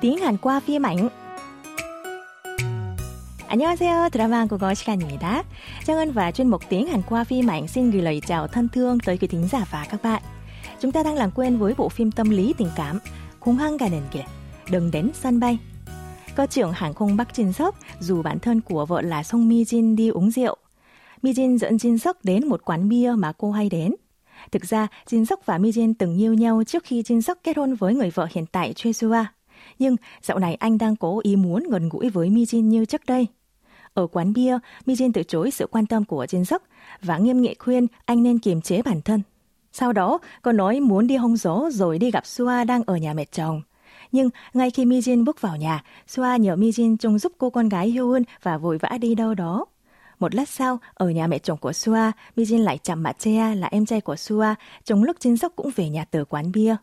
tiếng Hàn qua phim ảnh. 안녕하세요. 드라마 한국어 시간입니다. Trang và chuyên mục tiếng Hàn qua phim ảnh xin gửi lời chào thân thương tới quý thính giả và các bạn. Chúng ta đang làm quen với bộ phim tâm lý tình cảm Hung hăng 가는 길, đừng đến sân bay. Cơ trưởng hàng không Bắc Jin Sóc dù bản thân của vợ là Song Mi Jin đi uống rượu. Mi Jin dẫn Jin Sóc đến một quán bia mà cô hay đến. Thực ra, Jin Sóc và Mi Jin từng yêu nhau trước khi Jin Sóc kết hôn với người vợ hiện tại Choi Sua. Nhưng dạo này anh đang cố ý muốn gần gũi với Mijin như trước đây. Ở quán bia, Mijin từ chối sự quan tâm của Jin Suk và nghiêm nghị khuyên anh nên kiềm chế bản thân. Sau đó, cô nói muốn đi hông gió rồi đi gặp Sua đang ở nhà mẹ chồng. Nhưng ngay khi Mijin bước vào nhà, Sua nhờ Mijin trông giúp cô con gái Hyun và vội vã đi đâu đó. Một lát sau, ở nhà mẹ chồng của Sua, Mijin lại chạm mặt Chea là em trai của Sua, trong lúc Jin Suk cũng về nhà từ quán bia.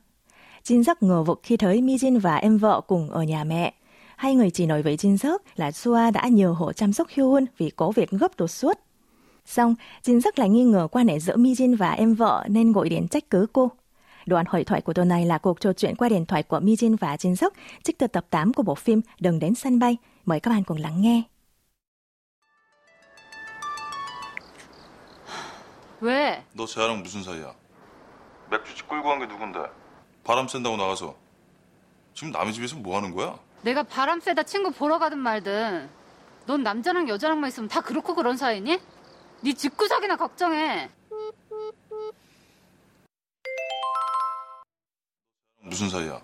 Jin Sóc ngờ vực khi thấy Mi Jin và em vợ cùng ở nhà mẹ. Hai người chỉ nói với Jin Sóc là Sua đã nhờ hộ chăm sóc Hyun vì có việc gấp đột xuất. Xong, Jin Sóc lại nghi ngờ quan hệ giữa Mi Jin và em vợ nên gọi đến trách cứ cô. Đoạn hội thoại của tuần này là cuộc trò chuyện qua điện thoại của Mi Jin và Jin Sóc trích từ tập 8 của bộ phim Đừng đến sân bay. Mời các bạn cùng lắng nghe. 왜? 너 쟤랑 무슨 사이야? 맥주집 끌고 간 게 누군데? 바람 쐰다고 나가서 지금 남의 집에서 뭐 하는 거야? 내가 바람 쐬다 친구 보러 가든 말든 넌 남자랑 여자랑만 있으면 다 그렇고 그런 사이니? 네 집구석이나 걱정해. 무슨 사이야?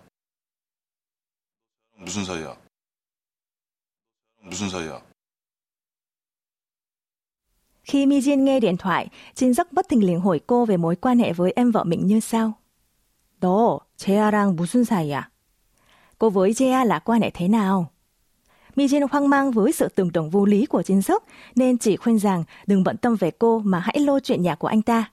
무슨 사이야? 무슨 사이야? Khi Mi Jin nghe điện thoại, Jin Sóc bất thình lình hỏi cô về mối quan hệ với em vợ mình như sau. 너 제아랑 무슨 사이야? Cô với Jea là quan hệ thế nào? Mi Jin hoang mang với sự tưởng tượng vô lý của Jin Sóc nên chỉ khuyên rằng đừng bận tâm về cô mà hãy lôi chuyện nhà của anh ta.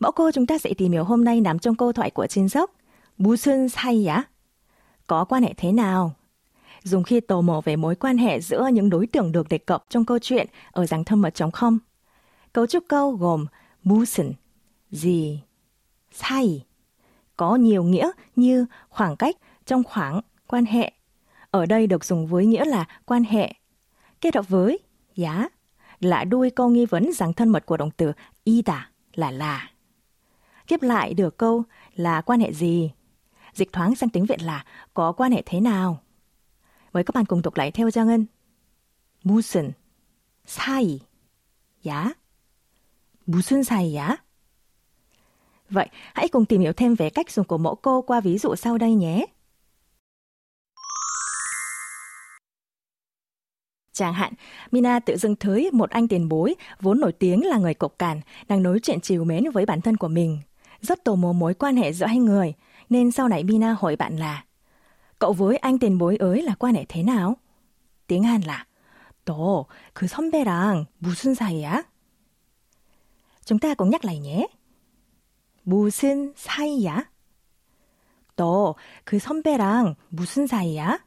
Mẫu cô chúng ta sẽ tìm hiểu hôm nay nằm trong câu thoại của Jin Sóc. 무슨 사이야? Có quan hệ thế nào? Dùng khi tò mò về mối quan hệ giữa những đối tượng được đề cập trong câu chuyện ở dạng thân mật chống không. Cấu trúc câu gồm 무슨, gì, 사이. Có nhiều nghĩa như khoảng cách, trong khoảng, quan hệ. Ở đây được dùng với nghĩa là quan hệ. Kết hợp với giá là đuôi câu nghi vấn dạng thân mật của động từ ida là là. Tiếp lại được câu là quan hệ gì? Dịch thoáng sang tiếng Việt là có quan hệ thế nào? Mời các bạn cùng đọc lại theo Giang Ngân. 무슨 사이 야? 무슨 사이야? Vậy, hãy cùng tìm hiểu thêm về cách dùng của mẫu cô qua ví dụ sau đây nhé. Chẳng hạn, Mina tự dưng thấy một anh tiền bối vốn nổi tiếng là người cộc cằn đang nói chuyện chiều mến với bản thân của mình. Rất tò mò mối quan hệ giữa hai người, nên sau này Mina hỏi bạn là Cậu với anh tiền bối ấy là quan hệ thế nào? Tiếng Hàn là 너 그 선배랑 무슨 사이야? Chúng ta cùng nhắc lại nhé. 무슨 사이야? 너 그 선배랑 무슨 사이야?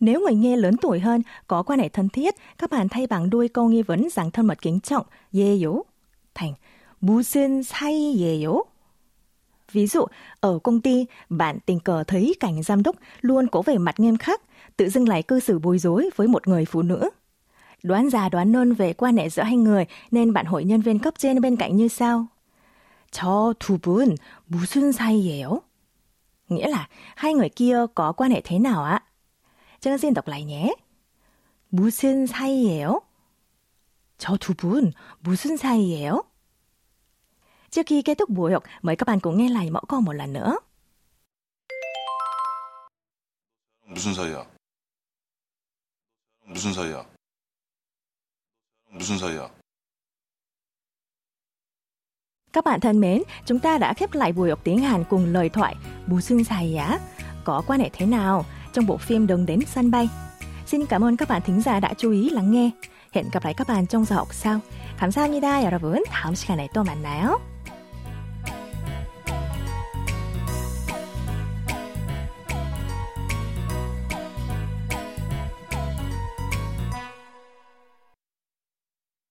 Nếu người nghe lớn tuổi hơn có quan hệ thân thiết, các bạn thay bằng đuôi câu nghi vấn dạng thân mật kính trọng 예요 thành 무슨 사이예요? Ví dụ, ở công ty, bạn tình cờ thấy cảnh giám đốc luôn có vẻ mặt nghiêm khắc, tự dưng lại cư xử bối rối với một người phụ nữ. Đoán già đoán non về quan hệ giữa hai người nên bạn hỏi nhân viên cấp trên bên cạnh như sau. 저 두 분 무슨 사이예요? Nào ạ? Chân xin đọc lại nhé. 무슨 사이예요? 저 두 분 무슨 사이예요? Cùng nghe lại mẫu câu một lần nữa. 무슨 사이야? 무슨 사이야? 무슨 사이야? Các bạn thân mến, chúng ta đã khép lại buổi học tiếng Hàn cùng lời thoại 무슨 사이야? Có quan hệ thế nào? trong bộ phim Đừng đến sân bay. Xin cảm ơn các bạn thính giả đã chú ý lắng nghe. Hẹn gặp lại các bạn trong giờ học sau. 감사합니다, 여러분. 다음 시간에 또 만나요.